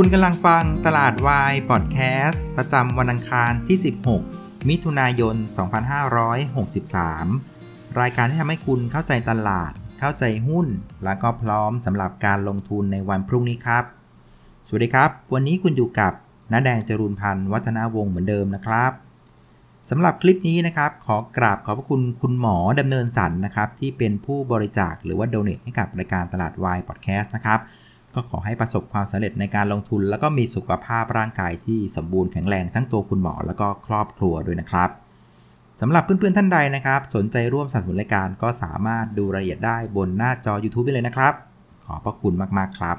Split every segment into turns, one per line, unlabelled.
คุณกำลังฟังตลาดวายพอดแคสต์ประจำวันอังคารที่ 16 มิถุนายน 2563 รายการที่ทำให้คุณเข้าใจตลาด เข้าใจหุ้น และก็พร้อมสำหรับการลงทุนในวันพรุ่งนี้ครับ สวัสดีครับ วันนี้คุณอยู่กับน้าแดงจรูนพันธ์วัฒนาวงศ์เหมือนเดิมนะครับสำหรับคลิปนี้นะครับ ขอกราบขอบพระคุณคุณหมอดำเนินสันนะครับ ที่เป็นผู้บริจาคหรือว่าโดเนทให้กับรายการตลาดวายพอดแคสต์นะครับ ก็ขอให้ประสบความสำเร็จในการลงทุน แล้วก็มีสุขภาพร่างกายที่สมบูรณ์แข็งแรงทั้งตัวคุณหมอแล้วก็ครอบครัวด้วยนะครับสำหรับเพื่อนๆท่านใดนะครับ สนใจร่วมสนับสนุนรายการก็สามารถดูรายละเอียดได้บนหน้าจอ YouTube ได้เลยนะครับ ขอบพระคุณมากๆครับ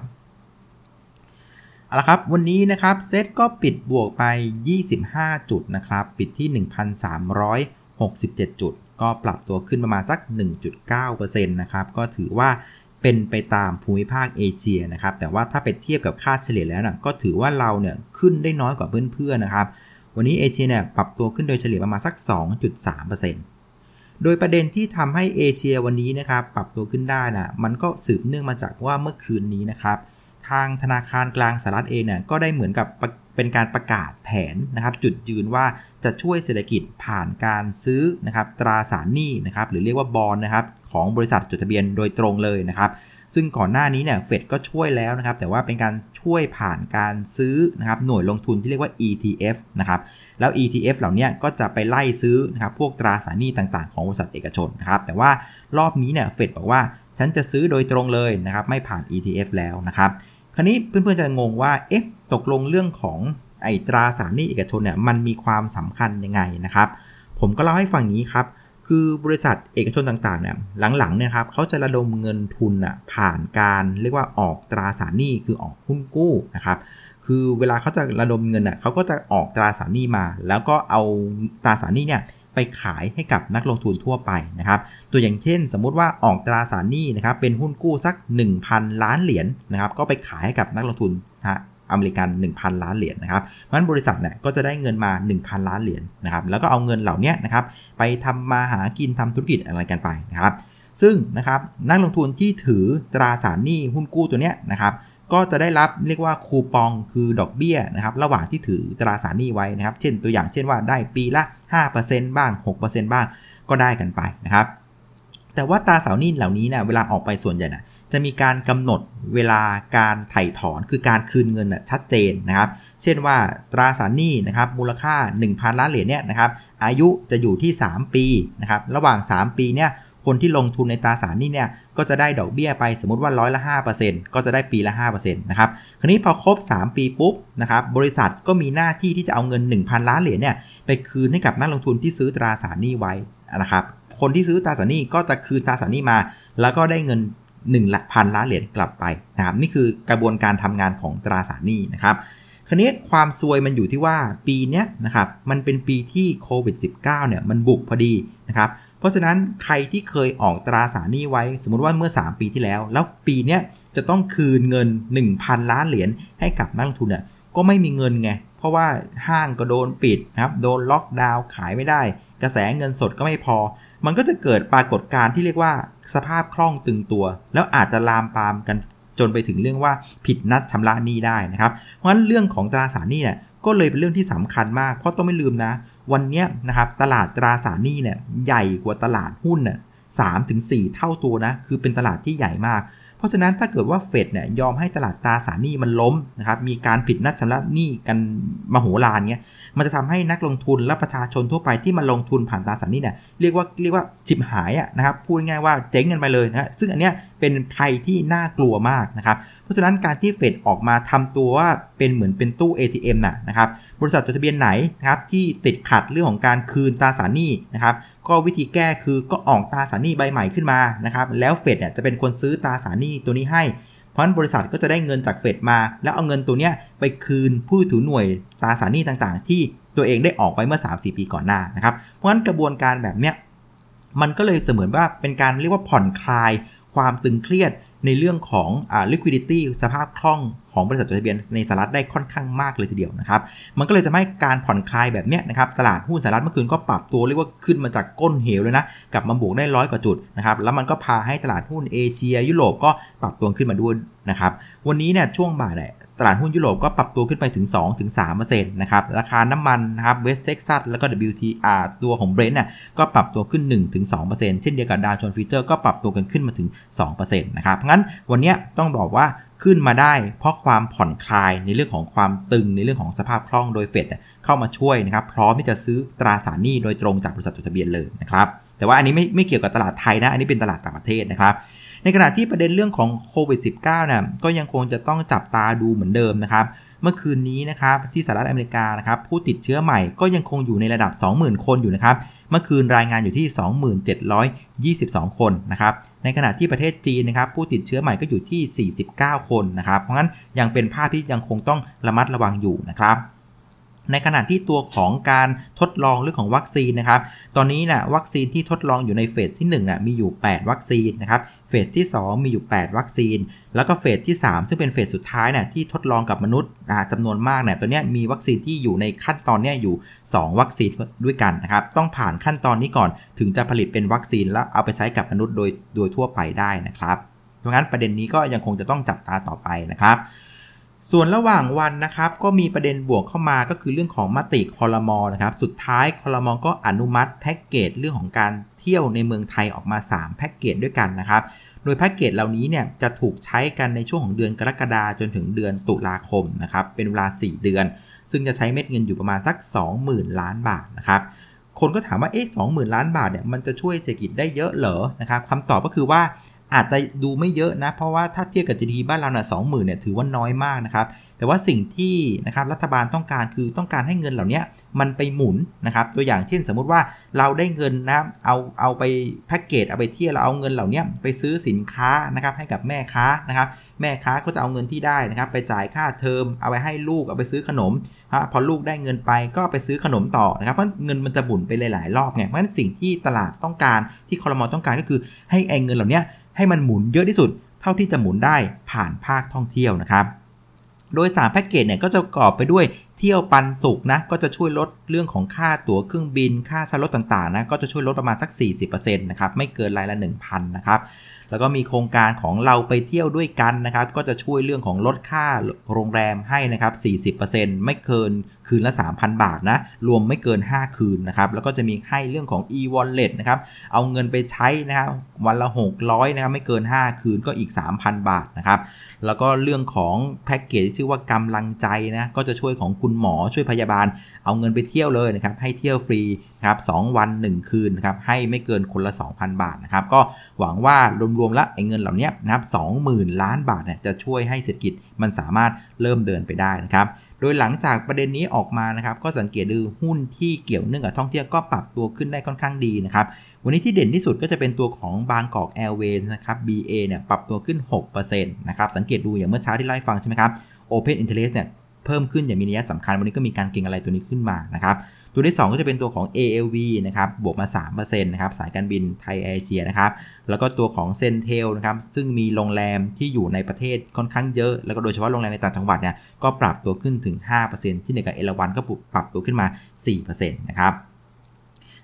เอาละครับ วันนี้นะครับเซตก็ปิดบวกไป 25 จุดนะครับ ปิดที่ 1,367 จุด ก็ปรับตัวขึ้นประมาณสัก 1.9%นะครับ ก็ถือว่า เป็นไปตามภูมิภาคเอเชียนะครับ แต่ว่าถ้าไปเทียบกับค่าเฉลี่ยแล้วนะก็ถือว่าเราเนี่ยขึ้นได้น้อยกว่าเพื่อนๆนะครับ วันนี้เอเชียเนี่ยปรับตัวขึ้นโดยเฉลี่ยประมาณสัก 2.3%โดยประเด็นที่ทำให้เอเชียวันนี้นะครับปรับตัวขึ้นได้นะมันก็สืบเนื่องมาจากว่าเมื่อคืนนี้นะครับ ทางธนาคารกลางสหรัฐเองเนี่ยก็ได้เหมือนกับ เป็นการประกาศแผนนะครับจุดยืนว่าจะช่วยเศรษฐกิจผ่านการซื้อนะครับตราสารหนี้นะครับหรือเรียกว่าบอลนะครับของบริษัทจดทะเบียนโดยตรงเลยนะครับซึ่งก่อนหน้านี้เนี่ยเฟดก็ช่วยแล้วนะครับ แต่ว่าเป็นการช่วยผ่านการซื้อนะครับหน่วยลงทุนที่เรียกว่า ETF นะครับแล้ว ETF เหล่านี้ก็จะไปไล่ซื้อนะครับพวกตราสารหนี้ต่างๆของบริษัทเอกชนนะครับแต่ว่ารอบนี้เนี่ยเฟดบอกว่าฉันจะซื้อโดยตรงเลยนะครับไม่ผ่าน ETF แล้วนะครับ คราวนี้เพื่อนๆจะงงว่า เอ๊ะ ตกลงเรื่องของไอตราสารหนี้เอกชนเนี่ย มันมีความสำคัญยังไงนะครับ ผมก็เล่าให้ฟังนี้ครับ คือบริษัทเอกชนต่างๆเนี่ย หลังๆเนี่ยครับเขาจะระดมเงินทุนอะผ่านการเรียกว่าออกตราสารหนี้คือออกหุ้นกู้นะครับ คือเวลาเขาจะระดมเงินอะเขาก็จะออกตราสารหนี้มา แล้วก็เอาตราสารหนี้เนี่ย ไปขายให้กับนักลงทุนทั่วไปนะครับ ตัวอย่างเช่น สมมุติว่าออกตราสารหนี้นะครับเป็นหุ้นกู้สัก 1,000 ล้านเหรียญนนะครับ ก็ไปขายให้กับนักลงทุนนะอเมริกัน 1,000 ล้านเหรียญนะครับเพราะฉะนั้นบริษัทเนี่ยก็จะได้เงินมา 1,000 ล้านเหรียญนะครับ แล้วก็เอาเงินเหล่านี้นะครับไปทำมาหากินทำธุรกิจอะไรกันไปนะครับ ซึ่งนะครับนักลงทุนที่ถือตราสารหนี้หุ้นกู้ตัวเนี้ยนะครับ ก็จะได้รับเรียกว่าคูปองคือดอกเบี้ยนะครับระหว่างที่ถือตราสารหนี้ไว้นะครับ เช่นตัวอย่างเช่นว่าได้ปีละ 5%บ้าง 6%บ้างก็ได้กันไปนะครับ แต่ว่าตราสารหนี้เหล่านี้เนี่ยเวลาออกไปส่วนใหญ่นะจะมีการกำหนดเวลาการไถ่ถอนคือการคืนเงินนะชัดเจนนะครับ เช่นว่าตราสารหนี้นะครับมูลค่า 1,000 ล้านเหรียญเนี่ยนะครับอายุจะอยู่ที่ 3 ปีนะครับระหว่าง 3 ปีเนี่ย คนที่ลงทุนในตราสารนี้เนี่ยก็จะได้ดอกเบี้ยไปสมมติว่าร้อยละ 5%ก็จะได้ปีละ 5%นะครับคราวนี้พอครบ 3 ปีปุ๊บนะครับบริษัทก็มีหน้าที่ที่จะเอาเงิน 1,000 ล้านเหรียญเนี่ยไปคืนให้กับนักลงทุนที่ซื้อตราสารนี้ไว้นะครับคนที่ซื้อตราสารนี้ก็จะคืนตราสารนี้มา แล้วก็ได้เงิน1ละพันล้านเหรียญกลับไปนะครับนี่คือกระบวนการทำงานของตราสารนี้นะครับคราวนี้ความซวยมันอยู่ที่ว่าปีนี้นะครับมันเป็นปีที่โควิด -19 เนี่ยมันบุกพอดีนะครับ เพราะฉะนั้นใครที่เคยออกตราสารหนี้ไว้ สมมติว่าเมื่อ 3 ปีที่แล้ว แล้วปีนี้จะต้องคืนเงิน 1,000 ล้านเหรียญให้กับนักลงทุนเนี่ยก็ไม่มีเงินไง เพราะว่าห้างก็โดนปิดนะครับโดนล็อกดาวน์ขายไม่ได้ กระแสเงินสดก็ไม่พอ มันก็จะเกิดปรากฏการณ์ที่เรียกว่าสภาพคล่องตึงตัว แล้วอาจจะลามปามกันจนไปถึงเรื่องว่าผิดนัดชำระหนี้ได้นะครับ เพราะฉะนั้นเรื่องของตราสารหนี้เนี่ยก็เลยเป็นเรื่องที่สำคัญมาก เพราะต้องไม่ลืมนะ วันนี้นะครับตลาดตราสารหนี้เนี่ยใหญ่กว่าตลาดหุ้นน่ยสามถึงสี่เท่าตัวนะ คือเป็นตลาดที่ใหญ่มาก เพราะฉะนั้นถ้าเกิดว่าเฟดเนี่ยยอมให้ตลาดตราสารหนี้มันล้มนะครับมีการผิดนัดชำระหนี้กันมโหฬารเงี้ยมันจะทำให้นักลงทุนและประชาชนทั่วไปที่มาลงทุนผ่านตราสารหนี้เนี่ยเรียกว่าเรียกว่าจิบหายอะนะครับพูดง่ายว่าเจ๊งกันไปเลยนะซึ่งอันเนี้ยเป็นภัยที่น่ากลัวมากนะครับเพราะฉะนั้นการที่เฟดออกมาทำตัวว่าเป็นเหมือนเป็นตู้ ATM น่ะนะครับ บริษัทจดทะเบียนไหนนะครับที่ติดขัดเรื่องของการคืนตราสารหนี้นะครับก็วิธีแก้คือก็ออกตราสารหนี้ใบใหม่ขึ้นมานะครับแล้วเฟดเนี่ยจะเป็นคนซื้อตราสารหนี้ตัวนี้ให้ เพราะนั้นบริษัทก็จะได้เงินจากเฟดมา แล้วเอาเงินตัวเนี้ยไปคืนผู้ถือหน่วยตราสารหนี้ต่างๆ ที่ตัวเองได้ออกไปเมื่อ 3-4 ปีก่อนหน้านะครับเพราะฉะนั้นกระบวนการแบบเนี้ยมันก็เลยเสมือนว่าเป็นการเรียกว่าผ่อนคลายความตึงเครียด ในเรื่องของอ่า liquidity สภาพคล่องของบริษัทจดทะเบียนในสหรัฐได้ค่อนข้างมากเลยทีเดียวนะครับ มันก็เลยทำให้การผ่อนคลายแบบนี้นะครับตลาดหุ้นสหรัฐเมื่อคืนก็ปรับตัวเรียกว่าขึ้นมาจากก้นเหวเลยนะกลับมาบวกได้ร้อยกว่าจุดนะครับแล้วมันก็พาให้ตลาดหุ้นเอเชีย ยุโรปก็ปรับตัวขึ้นมาด้วยนะครับวันนี้เนี่ยช่วงบ่ายเนี่ย ตลาดหุ้นยุโรปก็ปรับตัวขึ้นไปถึง 2-3%นะครับ ราคาน้ำมันนะครับ West Texas แล้วก็ WTI ตัวของ Brent น่ะก็ปรับตัวขึ้น 1-2%เช่นเดียวกับดาวโจนส์ future ก็ปรับตัวกันขึ้นมาถึง 2%นะครับ งั้นวันนี้ต้องบอกว่าขึ้นมาได้เพราะความผ่อนคลายในเรื่องของความตึงในเรื่องของสภาพคล่องโดยเฟดเข้ามาช่วยนะครับ พร้อมที่จะซื้อตราสารหนี้โดยตรงจากบริษัทจดทะเบียนเลยนะครับแต่ว่าอันนี้ไม่ไม่เกี่ยวกับตลาดไทยนะ อันนี้เป็นตลาดต่างประเทศนะครับ ในขณะที่ประเด็นเรื่องของโควิด -19 นะก็ยังคงจะต้องจับตาดูเหมือนเดิมนะครับ เมื่อคืนนี้นะครับที่สหรัฐอเมริกานะครับผู้ติดเชื้อใหม่ก็ยังคงอยู่ในระดับ 20,000 คนอยู่นะครับ เมื่อคืนรายงานอยู่ที่ 2722 คนนะครับ ในขณะที่ประเทศจีนนะครับผู้ติดเชื้อใหม่ก็อยู่ที่ 49 คนนะครับ เพราะงั้นยังเป็นภาพที่ยังคงต้องระมัดระวังอยู่นะครับ ในขณะที่ตัวของการทดลองเรื่องของวัคซีนนะครับ ตอนนี้นะวัคซีนที่ทดลองอยู่ในเฟสที่1นะมีอยู่ 8 วัคซีนนะครับ เฟสที่ 2 มีอยู่ 8 วัคซีน แล้วก็เฟสที่ 3 ซึ่งเป็นเฟสสุดท้ายนะที่ทดลองกับมนุษย์จำนวนมากเนี่ยตัวนี้มีวัคซีนที่อยู่ในขั้นตอนนี้อยู่ 2 วัคซีนด้วยกันนะครับ ต้องผ่านขั้นตอนนี้ก่อนถึงจะผลิตเป็นวัคซีนแล้วเอาไปใช้กับมนุษย์โดยโดยทั่วไปได้นะครับดังนั้นประเด็นนี้ก็ยังคงจะต้องจับตาต่อไปนะครับ ส่วนระหว่างวันนะครับก็มีประเด็นบวกเข้ามาก็คือเรื่องของมติคอรมอนะครับ สุดท้ายคอรมอก็อนุมัติแพ็กเกจเรื่องของการเที่ยวในเมืองไทยออกมา 3 แพ็กเกจด้วยกันนะครับ โดยแพ็กเกจเหล่านี้เนี่ยจะถูกใช้กันในช่วงของเดือนกรกฎาจนถึงเดือนตุลาคมนะครับ เป็นเวลา 4 เดือน ซึ่งจะใช้เม็ดเงินอยู่ประมาณสัก 20,000 ล้านบาทนะครับ คนก็ถามว่าเอ๊ะสองหมื่นล้านบาทเนี่ยมันจะช่วยเศรษฐกิจได้เยอะเหรอนะครับคำตอบก็คือว่า อาจจะดูไม่เยอะนะ เพราะว่าถ้าเทียบกับ GDP บ้านเราเนี่ยสองหมื่นเนี่ยถือว่าน้อยมากนะครับ แต่ว่าสิ่งที่นะครับรัฐบาลต้องการคือต้องการให้เงินเหล่านี้มันไปหมุนนะครับ ตัวอย่างเช่นสมมุติว่าเราได้เงินนะเอาเอาไปแพ็กเกจเอาไปเที่ยวเราเอาเงินเหล่านี้ไปซื้อสินค้านะครับให้กับแม่ค้านะครับแม่ค้าก็จะเอาเงินที่ได้นะครับไปจ่ายค่าเทอมเอาไปให้ลูกเอาไปซื้อขนมพอลูกได้เงินไปก็ไปซื้อขนมต่อนะครับเพราะเงินมันจะบุนไปหลาย ๆ รอบไงเพราะฉะนั้นสิ่งที่ตลาดต้องการที่คอรมอต้องการก็คือให้ไอ้เงินเหล่านี้ ให้มันหมุนเยอะที่สุด เท่าที่จะหมุนได้ผ่านภาคท่องเที่ยวนะครับ โดย 3 แพ็กเกจเนี่ยก็จะประกอบไปด้วยเที่ยวปันสุกนะก็จะช่วยลดเรื่องของค่าตั๋วเครื่องบิน ค่าเช่ารถต่างๆนะก็จะช่วยลดประมาณสัก 40%นะครับไม่เกินรายละ 1,000นะครับ แล้วก็มีโครงการของเราไปเที่ยวด้วยกันนะครับ ก็จะช่วยเรื่องของลดค่าโรงแรมให้นะครับ 40%ไม่เกินคืนละ 3,000 บาทนะ รวมไม่เกิน 5 คืนนะครับ แล้วก็จะมีให้เรื่องของ e-wallet นะครับ เอาเงินไปใช้นะครับ วันละ 600 นะครับ ไม่เกิน 5 คืนก็อีก 3,000 บาทนะครับแล้วก็เรื่องของแพ็กเกจที่ชื่อว่ากำลังใจนะก็จะช่วยของคุณหมอช่วยพยาบาล เอาเงินไปเที่ยวเลยนะครับให้เที่ยวฟรีครับสวัน 1 คืนนะครับให้ไม่เกินคนละ 2,000 บาทนะครับก็หวังว่ารวมๆแล้วไอ้เงินเหล่านี้นะครับ20,000ล้านบาทเนี่ยจะช่วยให้เศรษฐกิจมันสามารถเริ่มเดินไปได้นะครับโดยหลังจากประเด็นนี้ออกมานะครับก็สังเกตดูหุ้นที่เกี่ยวเนื่องกับท่องเที่ยวก็ปรับตัวขึ้นได้ค่อนข้างดีนะครับวันนี้ที่เด่นที่สุดก็จะเป็นตัวของบางกอกแอร์เวย์นะครับ BA เนี่ยปรับตัวขึ้น 6%นะครับสังเกตดูอย่างเมื่อเช้าที่ไล่ฟังใช่ไหมครับ Open Interest เนี่ยเพิ่มขึ้นอย่างมีนัยสำคัญวันนี้ก็มีการเก็งอะไรตัวนี้ขึ้นมานะครับตัวที่ 2 ก็จะเป็นตัวของ ALV นะครับบวกมา3%นะครับสายการบินไทยเอเชียนะครับแล้วก็ตัวของเซนเทลนะครับซึ่งมีโรงแรมที่อยู่ในประเทศค่อนข้างเยอะ แล้วก็โดยเฉพาะโรงแรมในต่างจังหวัดเนี่ยก็ปรับตัวขึ้นถึง 5%ที่ในกับเอราวันก็ปรับตัวขึ้นมา 4%นะครับ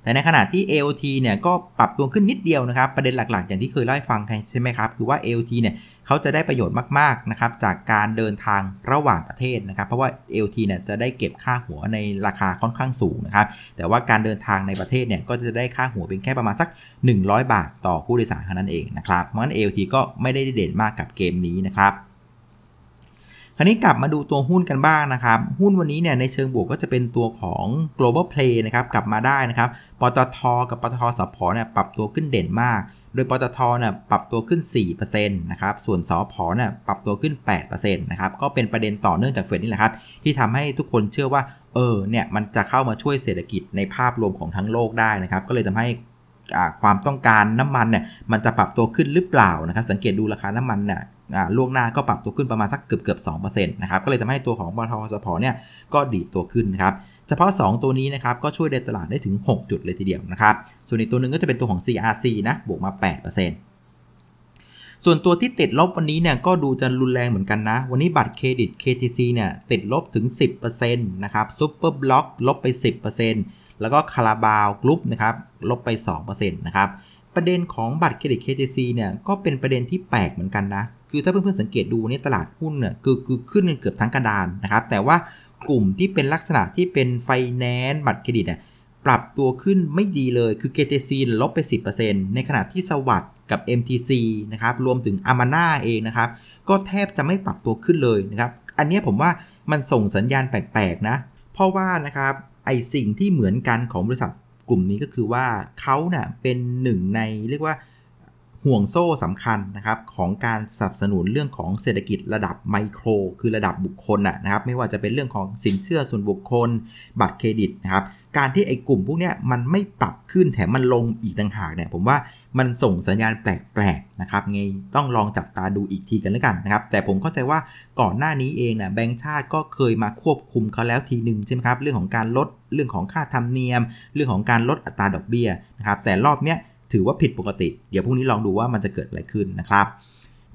แต่ในขณะที่ AOT เนี่ยก็ปรับตัวขึ้นนิดเดียวนะครับ ประเด็นหลักๆ อย่างที่เคยเล่าให้ฟังใช่ไหมครับ คือว่า AOT เนี่ยเขาจะได้ประโยชน์มากๆนะครับจากการเดินทางระหว่างประเทศนะครับ เพราะว่า AOT เนี่ยจะได้เก็บค่าหัวในราคาค่อนข้างสูงนะครับ แต่ว่าการเดินทางในประเทศเนี่ยก็จะได้ค่าหัวเป็นแค่ประมาณสัก 100 บาทต่อผู้โดยสารเท่านั้นเองนะครับ เพราะฉะนั้น AOT ก็ไม่ได้เด่นมากกับเกมนี้นะครับ คราวนี้กลับมาดูตัวหุ้นกันบ้างนะครับ หุ้นวันนี้เนี่ยในเชิงบวกก็จะเป็นตัวของ global play นะครับกลับมาได้นะครับปตทกับปตทสพเนี่ยปรับตัวขึ้นเด่นมาก โดยปตทเนี่ยปรับตัวขึ้น 4%นะครับส่วนสพเนี่ยปรับตัวขึ้น 8%นะครับก็เป็นประเด็นต่อเนื่องจากเฟดนี่แหละครับ ที่ทำให้ทุกคนเชื่อว่าเออเนี่ยมันจะเข้ามาช่วยเศรษฐกิจในภาพรวมของทั้งโลกได้นะครับก็เลยทำให้ ความต้องการน้ำมันเนี่ยมันจะปรับตัวขึ้นหรือเปล่านะครับสังเกตดูราคาน้ำมันเนี่ยล่วงหน้าก็ปรับตัวขึ้นประมาณสักเกือบเกือบสองนะครับก็เลยทำให้ตัวของบอลทสพเนี่ยก็ดีดตัวขึ้นนะครับเฉพาะ 2 ตัวนี้นะครับก็ช่วยในตลาดได้ถึง 6 จุดเลยทีเดียวนะครับส่วนอีกตัวหนึ่งก็จะเป็นตัวของ CRC นะบวกมา 8%ส่วนตัวที่ติดลบวันนี้เนี่ยก็ดูจะรุนแรงเหมือนกันนะ วันนี้บัตรเครดิต KTC เนี่ยติดลบถึง 10%นะครับ Super Block ลบไป 10% แล้วก็คาราบาวกรุ๊ปนะครับลบไป 2%นะครับประเด็นของบัตรเครดิต KTC เนี่ยก็เป็นประเด็นที่แปลกเหมือนกันนะ คือถ้าเพื่อนๆสังเกตดูเนี่ยตลาดหุ้นเนี่ยคือคือขึ้นเกือบทั้งกระดานนะครับ แต่ว่ากลุ่มที่เป็นลักษณะที่เป็นไฟแนนซ์บัตรเครดิตเนี่ยปรับตัวขึ้นไม่ดีเลย คือ KTC ลบไป 10%ในขณะที่สวัสด์กับ MTC นะครับ รวมถึงอามาน่าเองนะครับ ก็แทบจะไม่ปรับตัวขึ้นเลยนะครับ อันนี้ผมว่ามันส่งสัญญาณแปลกๆนะ เพราะว่านะครับ ไอสิ่งที่เหมือนกันของบริษัทกลุ่มนี้ก็คือว่าเขาเนะ่ยเป็นหนึ่งในเรียกว่าห่วงโซ่สำคัญนะครับของการสนับสนุนเรื่องของเศรษฐกิจระดับไมโคร คือระดับบุคคลนะครับ ไม่ว่าจะเป็นเรื่องของสินเชื่อส่วนบุคคล บัตรเครดิตนะครับ การที่ไอ้กลุ่มพวกนี้มันไม่ปรับขึ้นแถมมันลงอีกต่างหากเนี่ยผมว่า มันส่งสัญญาณแปลกๆนะครับไงต้องลองจับตาดูอีกทีกันแล้วกันนะครับ แต่ผมเข้าใจว่าก่อนหน้านี้เองนะแบงก์ชาติก็เคยมาควบคุมเขาแล้วทีหนึ่งใช่ไหมครับ เรื่องของการลดเรื่องของค่าธรรมเนียม เรื่องของการลดอัตราดอกเบี้ยนะครับ แต่รอบเนี้ยถือว่าผิดปกติ เดี๋ยวพรุ่งนี้ลองดูว่ามันจะเกิดอะไรขึ้นนะครับ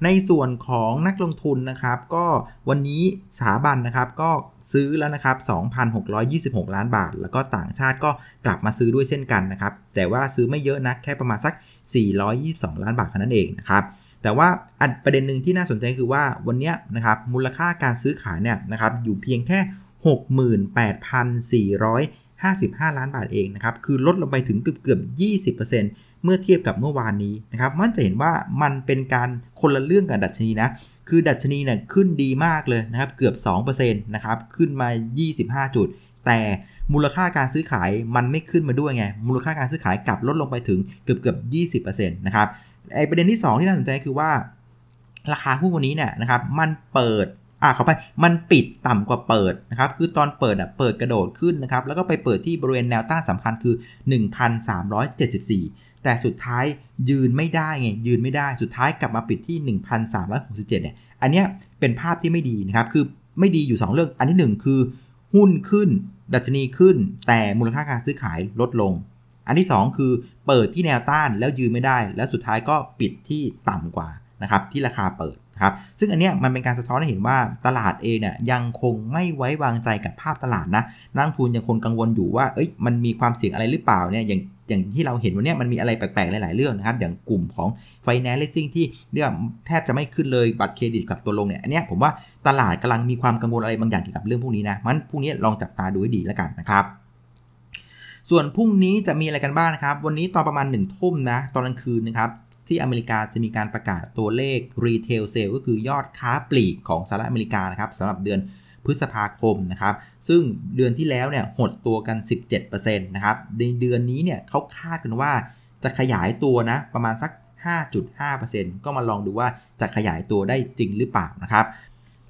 ในส่วนของนักลงทุนนะครับ ก็วันนี้สถาบันนะครับก็ซื้อแล้วนะครับ 2,626 ล้านบาท แล้วก็ต่างชาติก็กลับมาซื้อด้วยเช่นกันนะครับ แต่ว่าซื้อไม่เยอะนะแค่ประมาณสัก 422 ล้านบาทเท่านั้นเองนะครับแต่ว่าอันประเด็นหนึ่งที่น่าสนใจคือว่าวันนี้นะครับมูลค่าการซื้อขายเนี่ยนะครับอยู่เพียงแค่ 68,455 ล้านบาทเองนะครับคือลดลงไปถึงเกือบเกือบ 20% เมื่อเทียบกับเมื่อวานนี้นะครับมันจะเห็นว่ามันเป็นการคนละเรื่องกับดัชนีนะคือดัชนีเนี่ยขึ้นดีมากเลยนะครับเกือบ2%นะครับขึ้นมา 25 จุด แต่มูลค่าการซื้อขายมันไม่ขึ้นมาด้วยไง มูลค่าการซื้อขายกลับลดลงไปถึงเกือบเกือบ 20%นะครับไอประเด็นที่ 2 ที่น่าสนใจคือว่า ราคาหุ้นวันนี้เนี่ยนะครับมันเปิดอ่าขอไปมันปิดต่ำกว่าเปิดนะครับคือตอนเปิดอะเปิดกระโดดขึ้นนะครับแล้วก็ไปเปิดที่บริเวณแนวต้านสำคัญคือ 1,374 แต่สุดท้ายยืนไม่ได้ไงยืนไม่ได้สุดท้ายกลับมาปิดที่ 1,367เนี่ยอันเนี้ยเป็นภาพที่ไม่ดีนะครับคือไม่ดีอยู่ 2 เรื่อง อันที่ 1 คือหุ้นขึ้น ดัชนีขึ้น แต่มูลค่าการซื้อขายลดลง อันที่ 2 คือเปิดที่แนวต้านแล้วยืนไม่ได้ แล้วสุดท้ายก็ปิดที่ต่ำกว่านะครับที่ราคาเปิดครับซึ่งอันเนี้ยมันเป็นการสะท้อนให้เห็นว่าตลาดเองเนี่ยยังคงไม่ไว้วางใจกับภาพตลาดนะนักทุนยังคงกังวลอยู่ว่าเอ้ยมันมีความเสี่ยงอะไรหรือเปล่าเนี่ยอย่าง อย่างที่เราเห็นวันนี้มันมีอะไรแปลกๆ หลาย ๆ เรื่องนะครับ อย่างกลุ่มของ financing ที่เรียกว่าแทบจะไม่ขึ้นเลยบัตรเครดิตกับตัวลงเนี่ยอันนี้ผมว่าตลาดกำลังมีความกังวลอะไรบางอย่างเกี่ยวกับเรื่องพวกนี้นะมันพรุ่งนี้ลองจับตาดูให้ดีแล้วกันนะครับส่วนพรุ่งนี้จะมีอะไรกันบ้างนะครับ วันนี้ตอนประมาณ1นึ่ทุ่มนะ ตอนกลางคืนนะครับ ที่อเมริกาจะมีการประกาศตัวเลข retail sale ก็คือยอดค้าปลีกของสหรัฐอเมริกานะครับสำหรับเดือน พฤษภาคมนะครับ ซึ่งเดือนที่แล้วเนี่ยหดตัวกัน 17%นะครับ ในเดือนนี้เนี่ยเขาคาดกันว่าจะขยายตัวนะประมาณสัก 5.5%ก็มาลองดูว่าจะขยายตัวได้จริงหรือเปล่านะครับ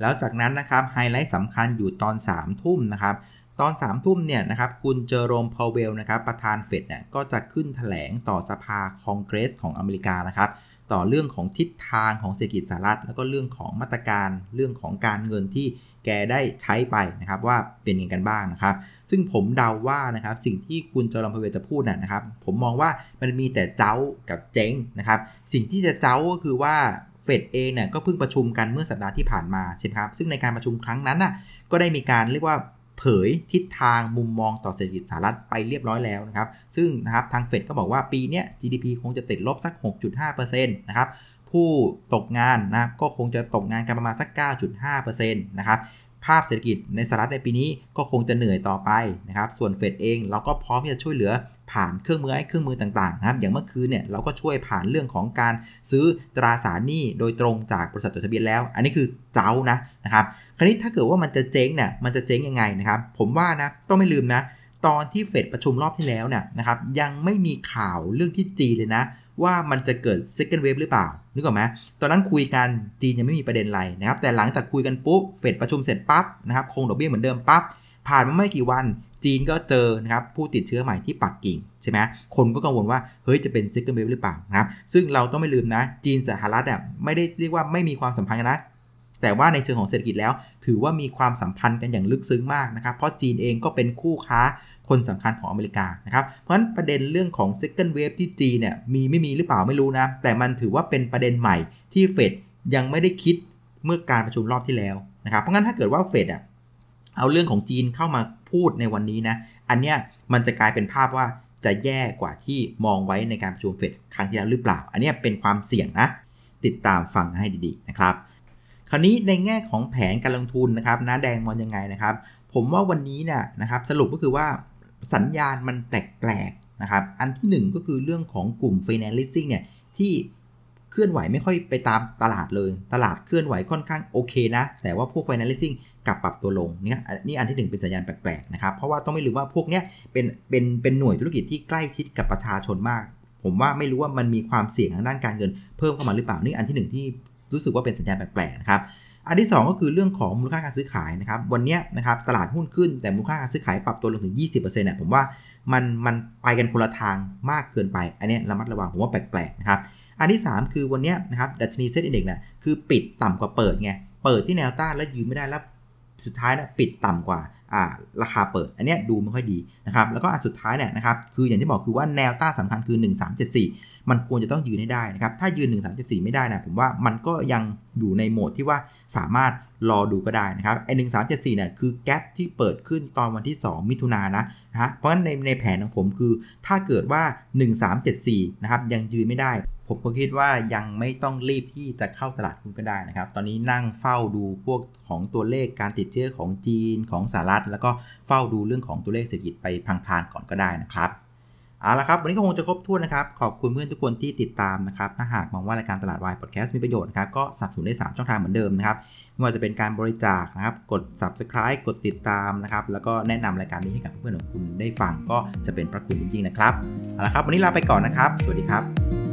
แล้วจากนั้นนะครับไฮไลท์สำคัญอยู่ตอน 3 ทุ่มนะครับตอน3ทุ่มเนี่ยนะครับคุณเจอโรมพาวเวลนะครับประธานเฟดเนี่ยก็จะขึ้นถแถลงต่อสภาคองเกรสของอเมริกานะครับ ต่อเรื่องของทิศทางของเศรษฐกิจสหรัฐ แล้วก็เรื่องของมาตรการเรื่องของการเงินที่แกได้ใช้ไปนะครับว่าเป็นยังไงกันบ้างนะครับ ซึ่งผมเดาว่านะครับสิ่งที่คุณจอร์มพเวจะพูดนะครับ ผมมองว่ามันมีแต่เจ้ากับเจ๊งนะครับ สิ่งที่จะเจ้าก็คือว่าเฟดเองเนี่ยก็เพิ่งประชุมกันเมื่อสัปดาห์ที่ผ่านมาใช่ไหมครับซึ่งในการประชุมครั้งนั้นน่ะก็ได้มีการเรียกว่า เผยทิศทางมุมมองต่อเศรษฐกิจสหรัฐไปเรียบร้อยแล้วนะครับ ซึ่งนะครับทางเฟดก็บอกว่าปีนี้ GDP คงจะติดลบสัก 6.5%นะครับผู้ตกงานนะก็คงจะตกงานกันประมาณสัก 9.5%นะครับภาพเศรษฐกิจในสหรัฐในปีนี้ก็คงจะเหนื่อยต่อไปนะครับ ส่วนเฟดเองเราก็พร้อมที่จะช่วยเหลือ ผ่านเครื่องมือไอ้เครื่องมือต่างๆนะครับอย่างเมื่อคืนเนี่ยเราก็ช่วยผ่านเรื่องของการซื้อตราสารหนี้โดยตรงจากบริษัทจดทะเบียนแล้ว อันนี้คือเจ้านะนะครับคราวนี้ถ้าเกิดว่ามันจะเจ๊งเนี่ยมันจะเจ๊งยังไงนะครับผมว่านะต้องไม่ลืมนะตอนที่เฟดประชุมรอบที่แล้วเนี่ยนะครับยังไม่มีข่าวเรื่องที่จีนเลยนะว่ามันจะเกิด second wave หรือเปล่า นึกออกไหมตอนนั้นคุยกันจีนยังไม่มีประเด็นอะไรนะครับ แต่หลังจากคุยกันปุ๊บ เฟดประชุมเสร็จปั๊บนะครับ คงดอกเบี้ยเหมือนเดิมปั๊บ ผ่านมาไม่กี่วัน จีนก็เจอนะครับผู้ติดเชื้อใหม่ที่ปักกิ่งใช่ไหมคนก็กังวลว่าเฮ้ยจะเป็น second wave หรือเปล่านะครับซึ่งเราต้องไม่ลืมนะ จีนสหรัฐเนี่ยไม่ได้เรียกว่าไม่มีความสัมพันธ์กันนะแต่ว่าในเชิงของเศรษฐกิจแล้ว ถือว่ามีความสัมพันธ์กันอย่างลึกซึ้งมากนะครับ เพราะจีนเองก็เป็นคู่ค้าคนสำคัญของอเมริกานะครับ เพราะฉะนั้นประเด็นเรื่องของ second wave ที่จีนเนี่ยมีไม่มีหรือเปล่าไม่รู้นะ แต่มันถือว่าเป็นประเด็นใหม่ที่เฟดยังไม่ได้คิดเมื่อการประชุมรอบที่แล้วนะครับ เพราะงั้นถ้าเกิดว่าเฟดอะ เอาเรื่องของจีนเข้ามาพูดในวันนี้นะ อันเนี้ยมันจะกลายเป็นภาพว่าจะแย่กว่าที่มองไว้ในการประชุมเฟดครั้งที่แล้วหรือเปล่า อันนี้เป็นความเสี่ยงนะ ติดตามฟังให้ดีๆนะครับ คราวนี้ในแง่ของแผนการลงทุนนะครับน้าแดงมองยังไงนะครับ ผมว่าวันนี้เนี่ยนะครับสรุปก็คือว่าสัญญาณมันแปลกๆนะครับ อันที่ 1 ก็คือเรื่องของกลุ่ม financing เนี่ยที่เคลื่อนไหวไม่ค่อยไปตามตลาดเลย ตลาดเคลื่อนไหวค่อนข้างโอเคนะ แต่ว่าพวก financing กลับปรับตัวลงเนี่ยนี่อันที่ 1 เป็นสัญญาณแปลกๆนะครับ เพราะว่าต้องไม่ลืมว่าพวกเนี้ยเป็นเป็นเป็นหน่วยธุรกิจที่ใกล้ชิดกับประชาชนมาก ผมว่าไม่รู้ว่ามันมีความเสี่ยงทางด้านการเงินเพิ่มเข้ามาหรือเปล่านี่อันที่ 1 ที่รู้สึกว่าเป็นสัญญาณแปลกๆนะครับอันที่ 2 ก็คือเรื่องของมูลค่าการซื้อขายนะครับวันนี้นะครับตลาดหุ้นขึ้นแต่มูลค่าการซื้อขายปรับตัวลงถึง 20%เนี่ยผมว่ามันมันไปกันคนละทางมากเกินไป อันนี้ระมัดระวังผมว่าแปลกๆนะครับอันที่ 3 คือวันนี้นะครับดัชนีเซ็ตอินเด็กซ์เนี่ยคือปิดต่ำกว่าเปิดไงเปิดที่แนวต้านแล้วยืนไม่ได้แล้ว สุดท้ายนี่ยปิดต่ำกว่า ราคาเปิด อันนี้ดูไม่ค่อยดีนะครับ แล้วก็อันสุดท้ายเนี่ยนะครับ คืออย่างที่บอกคือว่าแนวต้านสำคัญคือ 1374 มันควรจะต้องยืนให้ได้นะครับ ถ้ายืน 1374 ไม่ได้นะผมว่ามันก็ยังอยู่ในโหมดที่ว่าสามารถรอดูก็ได้นะครับ ไอ้1374เนี่ยคือแกลบที่เปิดขึ้นตอนวันที่ 2 มิถุนายนนะนะฮะเพราะฉะนั้นในในแผนของผมคือถ้าเกิดว่า 1374 นะครับยังยืนไม่ได้ ผมก็คิดว่ายังไม่ต้องรีบที่จะเข้าตลาดหุ้นก็ได้นะครับ ตอนนี้นั่งเฝ้าดูพวกของตัวเลขการติดเชื้อของจีนของสหรัฐแล้วก็เฝ้าดูเรื่องของตัวเลขเศรษฐกิจไปพลางๆก่อนก็ได้นะครับเอาละครับ วันนี้ก็คงจะครบถ้วนนะครับ ขอบคุณเพื่อนทุกคนที่ติดตามนะครับ ถ้าหากมองว่ารายการตลาดวายพอดแคสต์มีประโยชน์นะครับ ก็สนับสนุนได้ 3 ช่องทางเหมือนเดิมนะครับ ไม่ว่าจะเป็นการบริจาคนะครับ กด subscribe กดติดตามนะครับ แล้วก็แนะนำรายการนี้ให้กับเพื่อนๆของคุณได้ฟังก็จะเป็นประคุณจริงๆนะครับ เอาละครับ วันนี้ลาไปก่อนนะครับ สวัสดีครับ